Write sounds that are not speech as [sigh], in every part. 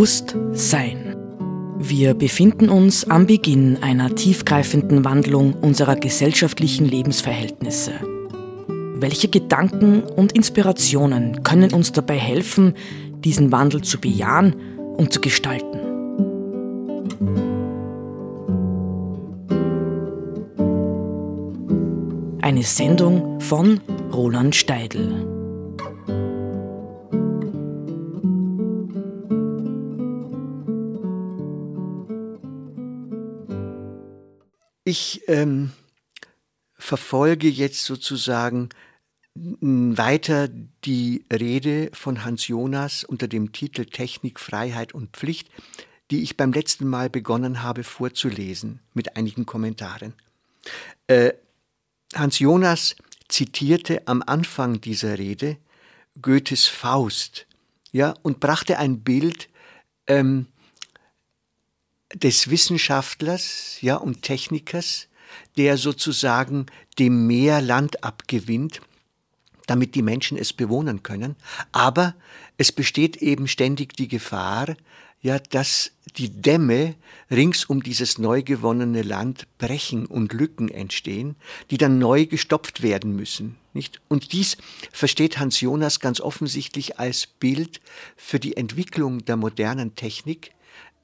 Bewusstsein. Wir befinden uns am Beginn einer tiefgreifenden Wandlung unserer gesellschaftlichen Lebensverhältnisse. Welche Gedanken und Inspirationen können uns dabei helfen, diesen Wandel zu bejahen und zu gestalten? Eine Sendung von Roland Steidl. Ich ähm, verfolge jetzt sozusagen weiter die Rede von Hans Jonas unter dem Titel Technik, Freiheit und Pflicht, die ich beim letzten Mal begonnen habe vorzulesen, mit einigen Kommentaren. Äh, Hans Jonas zitierte am Anfang dieser Rede Goethes Faust, ja, und brachte ein Bild ähm, des Wissenschaftlers ja, und Technikers, der sozusagen dem Meer Land abgewinnt, damit die Menschen es bewohnen können. Aber es besteht eben ständig die Gefahr, ja, dass die Dämme rings um dieses neu gewonnene Land brechen und Lücken entstehen, die dann neu gestopft werden müssen, nicht? Und dies versteht Hans Jonas ganz offensichtlich als Bild für die Entwicklung der modernen Technik,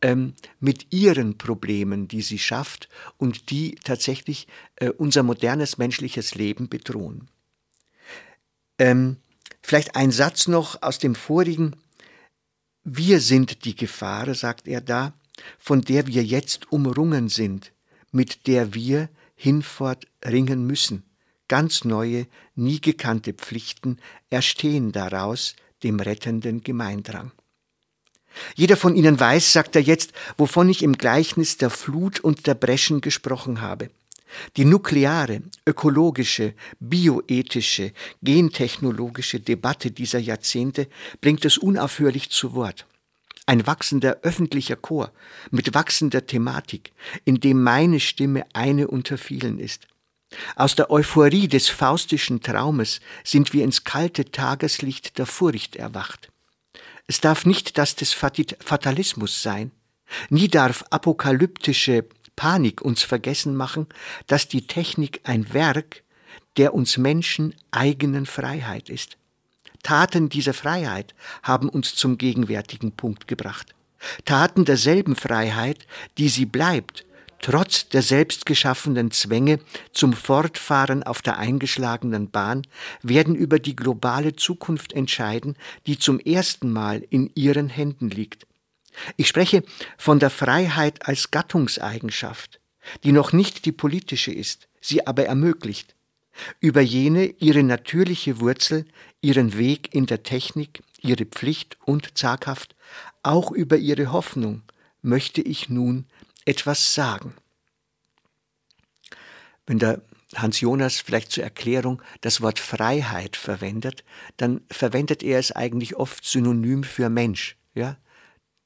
ähm, mit ihren Problemen, die sie schafft und die tatsächlich äh, unser modernes menschliches Leben bedrohen. Ähm, vielleicht ein Satz noch aus dem vorigen. Wir sind die Gefahr, sagt er da, von der wir jetzt umrungen sind, mit der wir hinfort ringen müssen. Ganz neue, nie gekannte Pflichten erstehen daraus dem rettenden Gemeindrang. Jeder von Ihnen weiß, sagt er jetzt, wovon ich im Gleichnis der Flut und der Breschen gesprochen habe. Die nukleare, ökologische, bioethische, gentechnologische Debatte dieser Jahrzehnte bringt es unaufhörlich zu Wort. Ein wachsender öffentlicher Chor mit wachsender Thematik, in dem meine Stimme eine unter vielen ist. Aus der Euphorie des faustischen Traumes sind wir ins kalte Tageslicht der Furcht erwacht. Es darf nicht das des Fatalismus sein. Nie darf apokalyptische Panik uns vergessen machen, dass die Technik ein Werk der uns Menschen eigenen Freiheit ist. Taten dieser Freiheit haben uns zum gegenwärtigen Punkt gebracht. Taten derselben Freiheit, die sie bleibt, trotz der selbstgeschaffenen Zwänge zum Fortfahren auf der eingeschlagenen Bahn, werden über die globale Zukunft entscheiden, die zum ersten Mal in ihren Händen liegt. Ich spreche von der Freiheit als Gattungseigenschaft, die noch nicht die politische ist, sie aber ermöglicht. Über jene ihre natürliche Wurzel, ihren Weg in der Technik, ihre Pflicht und Zaghaft, auch über ihre Hoffnung möchte ich nun etwas sagen. Wenn der Hans Jonas vielleicht zur Erklärung das Wort Freiheit verwendet, dann verwendet er es eigentlich oft synonym für Mensch. Ja?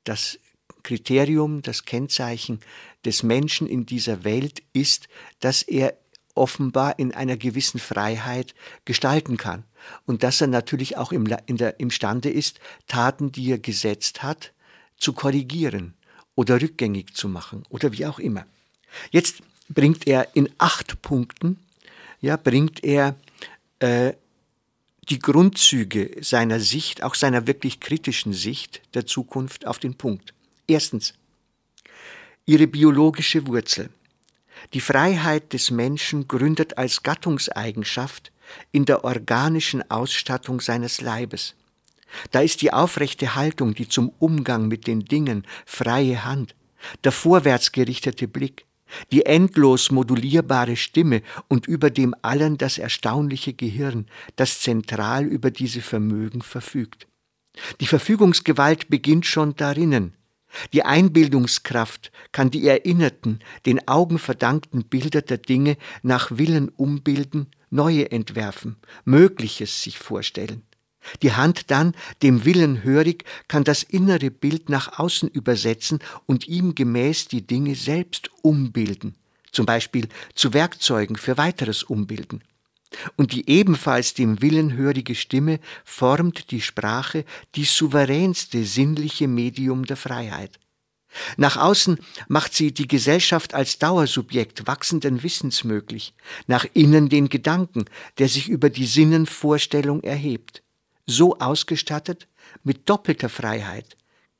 Das Kriterium, das Kennzeichen des Menschen in dieser Welt ist, dass er offenbar in einer gewissen Freiheit gestalten kann und dass er natürlich auch im, in der, imstande ist, Taten, die er gesetzt hat, zu korrigieren oder rückgängig zu machen oder wie auch immer. Jetzt bringt er in acht Punkten, ja, bringt er äh, die Grundzüge seiner Sicht, auch seiner wirklich kritischen Sicht der Zukunft auf den Punkt. Erstens, ihre biologische Wurzel. Die Freiheit des Menschen gründet als Gattungseigenschaft in der organischen Ausstattung seines Leibes. Da ist die aufrechte Haltung, die zum Umgang mit den Dingen, freie Hand, der vorwärts gerichtete Blick, die endlos modulierbare Stimme und über dem allen das erstaunliche Gehirn, das zentral über diese Vermögen verfügt. Die Verfügungsgewalt beginnt schon darinnen. Die Einbildungskraft kann die erinnerten, den Augen verdankten Bilder der Dinge nach Willen umbilden, neue entwerfen, Mögliches sich vorstellen. Die Hand dann, dem Willen hörig, kann das innere Bild nach außen übersetzen und ihm gemäß die Dinge selbst umbilden, zum Beispiel zu Werkzeugen für weiteres Umbilden. Und die ebenfalls dem Willen hörige Stimme formt die Sprache, die souveränste sinnliche Medium der Freiheit. Nach außen macht sie die Gesellschaft als Dauersubjekt wachsenden Wissens möglich, nach innen den Gedanken, der sich über die Sinnenvorstellung erhebt. So ausgestattet, mit doppelter Freiheit,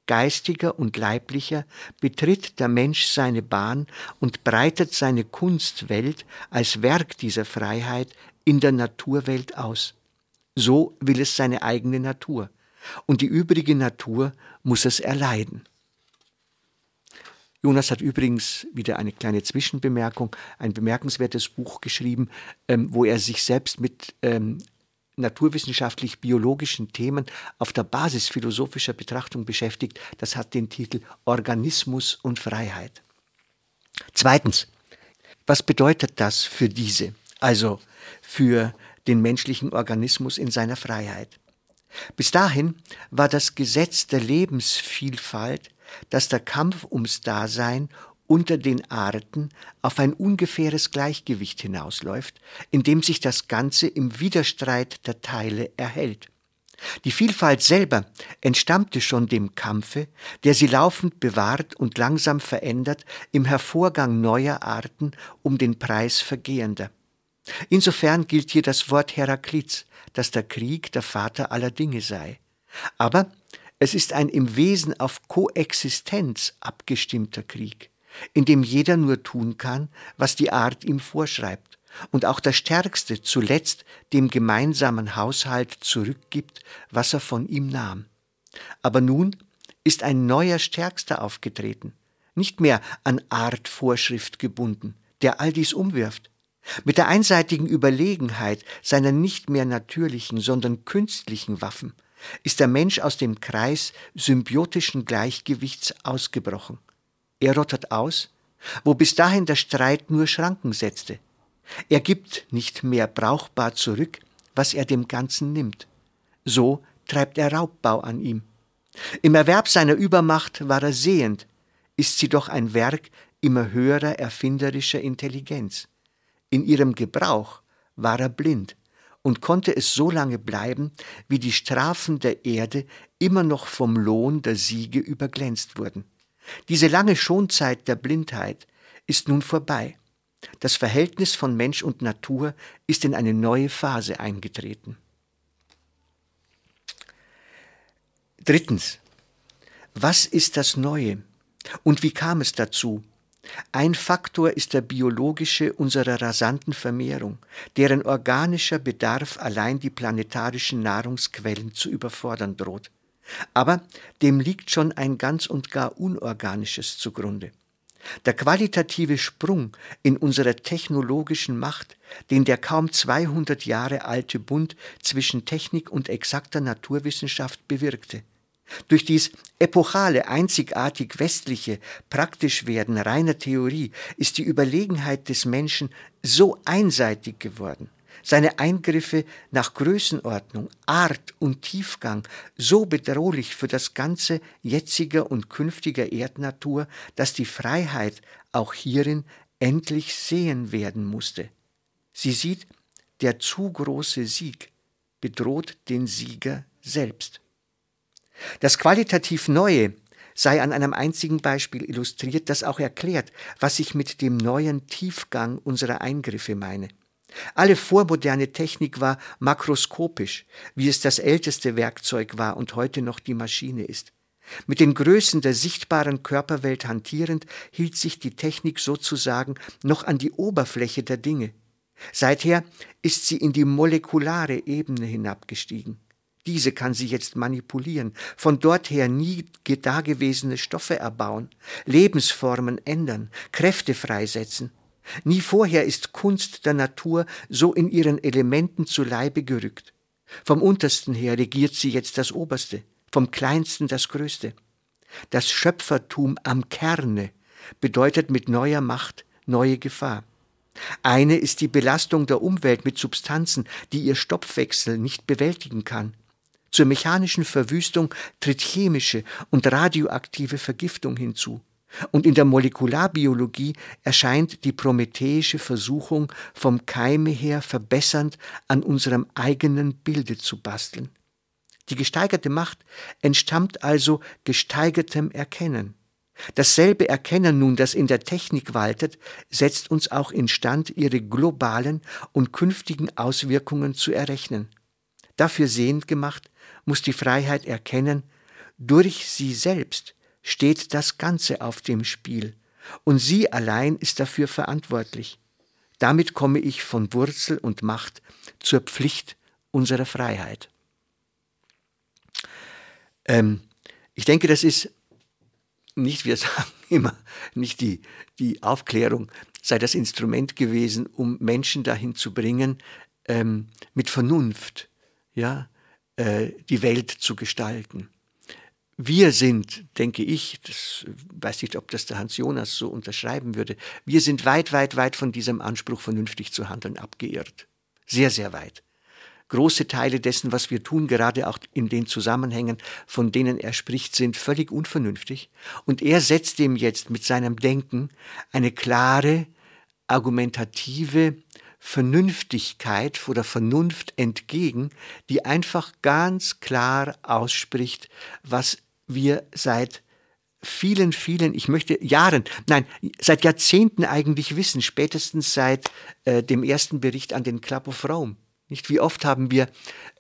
geistiger und leiblicher, betritt der Mensch seine Bahn und breitet seine Kunstwelt als Werk dieser Freiheit in der Naturwelt aus. So will es seine eigene Natur, und die übrige Natur muss es erleiden. Jonas hat übrigens wieder eine kleine Zwischenbemerkung, ein bemerkenswertes Buch geschrieben, ähm, wo er sich selbst mit ähm, naturwissenschaftlich-biologischen Themen auf der Basis philosophischer Betrachtung beschäftigt. Das hat den Titel Organismus und Freiheit. Zweitens, was bedeutet das für diese, also für den menschlichen Organismus in seiner Freiheit? Bis dahin war das Gesetz der Lebensvielfalt, dass der Kampf ums Dasein unter den Arten auf ein ungefähres Gleichgewicht hinausläuft, in dem sich das Ganze im Widerstreit der Teile erhält. Die Vielfalt selber entstammte schon dem Kampfe, der sie laufend bewahrt und langsam verändert im Hervorgang neuer Arten um den Preis vergehender. Insofern gilt hier das Wort Heraklits, dass der Krieg der Vater aller Dinge sei. Aber es ist ein im Wesen auf Koexistenz abgestimmter Krieg in dem jeder nur tun kann, was die Art ihm vorschreibt, und auch der Stärkste zuletzt dem gemeinsamen Haushalt zurückgibt, was er von ihm nahm. Aber nun ist ein neuer Stärkster aufgetreten, nicht mehr an Artvorschrift gebunden, der all dies umwirft. Mit der einseitigen Überlegenheit seiner nicht mehr natürlichen, sondern künstlichen Waffen ist der Mensch aus dem Kreis symbiotischen Gleichgewichts ausgebrochen. Er rottert aus, wo bis dahin der Streit nur Schranken setzte. Er gibt nicht mehr brauchbar zurück, was er dem Ganzen nimmt. So treibt er Raubbau an ihm. Im Erwerb seiner Übermacht war er sehend, ist sie doch ein Werk immer höherer erfinderischer Intelligenz. In ihrem Gebrauch war er blind und konnte es so lange bleiben, wie die Strafen der Erde immer noch vom Lohn der Siege überglänzt wurden. Diese lange Schonzeit der Blindheit ist nun vorbei. Das Verhältnis von Mensch und Natur ist in eine neue Phase eingetreten. Drittens. Was ist das Neue? Und wie kam es dazu? Ein Faktor ist der biologische unserer rasanten Vermehrung, deren organischer Bedarf allein die planetarischen Nahrungsquellen zu überfordern droht. Aber dem liegt schon ein ganz und gar Unorganisches zugrunde. Der qualitative Sprung in unserer technologischen Macht, den der kaum 200 Jahre alte Bund zwischen Technik und exakter Naturwissenschaft bewirkte. Durch dies epochale, einzigartig westliche Praktischwerden reiner Theorie ist die Überlegenheit des Menschen so einseitig geworden, seine Eingriffe nach Größenordnung, Art und Tiefgang so bedrohlich für das ganze jetziger und künftiger Erdnatur, dass die Freiheit auch hierin endlich sehen werden musste. Sie sieht, der zu große Sieg bedroht den Sieger selbst. Das qualitativ Neue sei an einem einzigen Beispiel illustriert, das auch erklärt, was ich mit dem neuen Tiefgang unserer Eingriffe meine. Alle vormoderne Technik war makroskopisch, wie es das älteste Werkzeug war und heute noch die Maschine ist. Mit den Größen der sichtbaren Körperwelt hantierend hielt sich die Technik sozusagen noch an die Oberfläche der Dinge. Seither ist sie in die molekulare Ebene hinabgestiegen. Diese kann sie jetzt manipulieren, von dort her nie dagewesene Stoffe erbauen, Lebensformen ändern, Kräfte freisetzen. Nie vorher ist Kunst der Natur so in ihren Elementen zu Leibe gerückt. Vom untersten her regiert sie jetzt das Oberste, vom kleinsten das Größte. Das Schöpfertum am Kerne bedeutet mit neuer Macht neue Gefahr. Eine ist die Belastung der Umwelt mit Substanzen, die ihr Stoffwechsel nicht bewältigen kann. Zur mechanischen Verwüstung tritt chemische und radioaktive Vergiftung hinzu. Und in der Molekularbiologie erscheint die prometheische Versuchung, vom Keime her verbessernd an unserem eigenen Bilde zu basteln. Die gesteigerte Macht entstammt also gesteigertem Erkennen. Dasselbe Erkennen nun, das in der Technik waltet, setzt uns auch instand, ihre globalen und künftigen Auswirkungen zu errechnen. Dafür sehend gemacht, muss die Freiheit erkennen, durch sie selbst steht das Ganze auf dem Spiel, und sie allein ist dafür verantwortlich. Damit komme ich von Wurzel und Macht zur Pflicht unserer Freiheit. Ähm, ich denke, das ist nicht, wir [laughs] sagen immer, nicht die, die Aufklärung sei das Instrument gewesen, um Menschen dahin zu bringen, ähm, mit Vernunft ja, äh, die Welt zu gestalten. Wir sind, denke ich, das weiß nicht, ob das der Hans Jonas so unterschreiben würde, wir sind weit, weit, weit von diesem Anspruch, vernünftig zu handeln, abgeirrt. Sehr, sehr weit. Große Teile dessen, was wir tun, gerade auch in den Zusammenhängen, von denen er spricht, sind völlig unvernünftig. Und er setzt dem jetzt mit seinem Denken eine klare, argumentative Vernünftigkeit oder Vernunft entgegen, die einfach ganz klar ausspricht, was wir seit vielen, vielen, ich möchte Jahren, nein, seit Jahrzehnten eigentlich wissen, spätestens seit äh, dem ersten Bericht an den Club of Rome. Nicht wie oft haben wir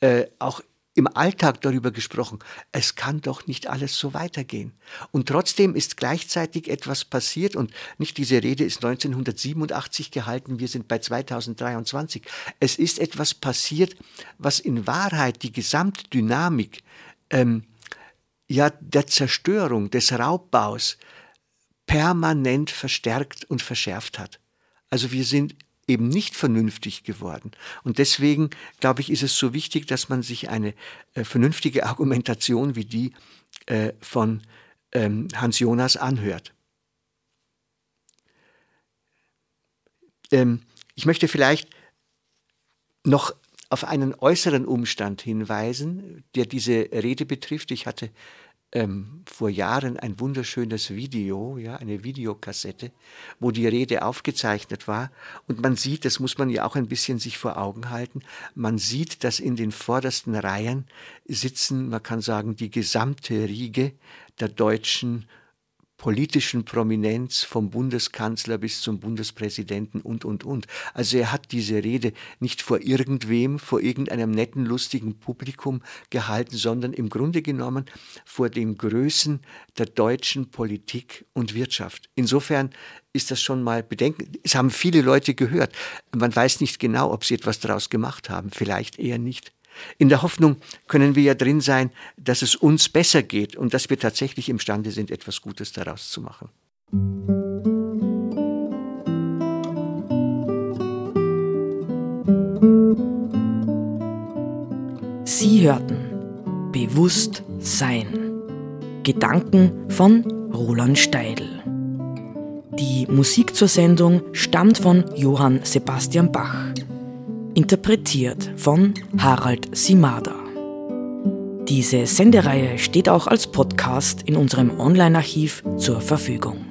äh, auch im Alltag darüber gesprochen. Es kann doch nicht alles so weitergehen. Und trotzdem ist gleichzeitig etwas passiert und nicht diese Rede ist 1987 gehalten, wir sind bei 2023. Es ist etwas passiert, was in Wahrheit die Gesamtdynamik ähm, ja der Zerstörung, des Raubbaus permanent verstärkt und verschärft hat. Also wir sind eben nicht vernünftig geworden. Und deswegen, glaube ich, ist es so wichtig, dass man sich eine äh, vernünftige [laughs] Argumentation wie die äh, von ähm, Hans Jonas anhört. Ähm, ich möchte vielleicht noch auf einen äußeren Umstand hinweisen, der diese Rede betrifft. Ich hatte ähm, vor Jahren ein wunderschönes Video, ja, eine Videokassette, wo die Rede aufgezeichnet war. Und man sieht, das muss man ja auch ein bisschen sich vor Augen halten, man sieht, dass in den vordersten Reihen sitzen, man kann sagen, die gesamte Riege der deutschen politischen Prominenz vom Bundeskanzler bis zum Bundespräsidenten und, und, und. Also er hat diese Rede nicht vor irgendwem, vor irgendeinem netten, lustigen Publikum gehalten, sondern im Grunde genommen vor den Größen der deutschen Politik und Wirtschaft. Insofern ist das schon mal bedenken. Es haben viele Leute gehört. Man weiß nicht genau, ob sie etwas daraus gemacht haben. Vielleicht eher nicht. In der Hoffnung können wir ja drin sein, dass es uns besser geht und dass wir tatsächlich imstande sind, etwas Gutes daraus zu machen. Sie hörten Bewusst Sein. Gedanken von Roland Steidl. Die Musik zur Sendung stammt von Johann Sebastian Bach. Interpretiert von Harald Simada. Diese Sendereihe steht auch als Podcast in unserem Online-Archiv zur Verfügung.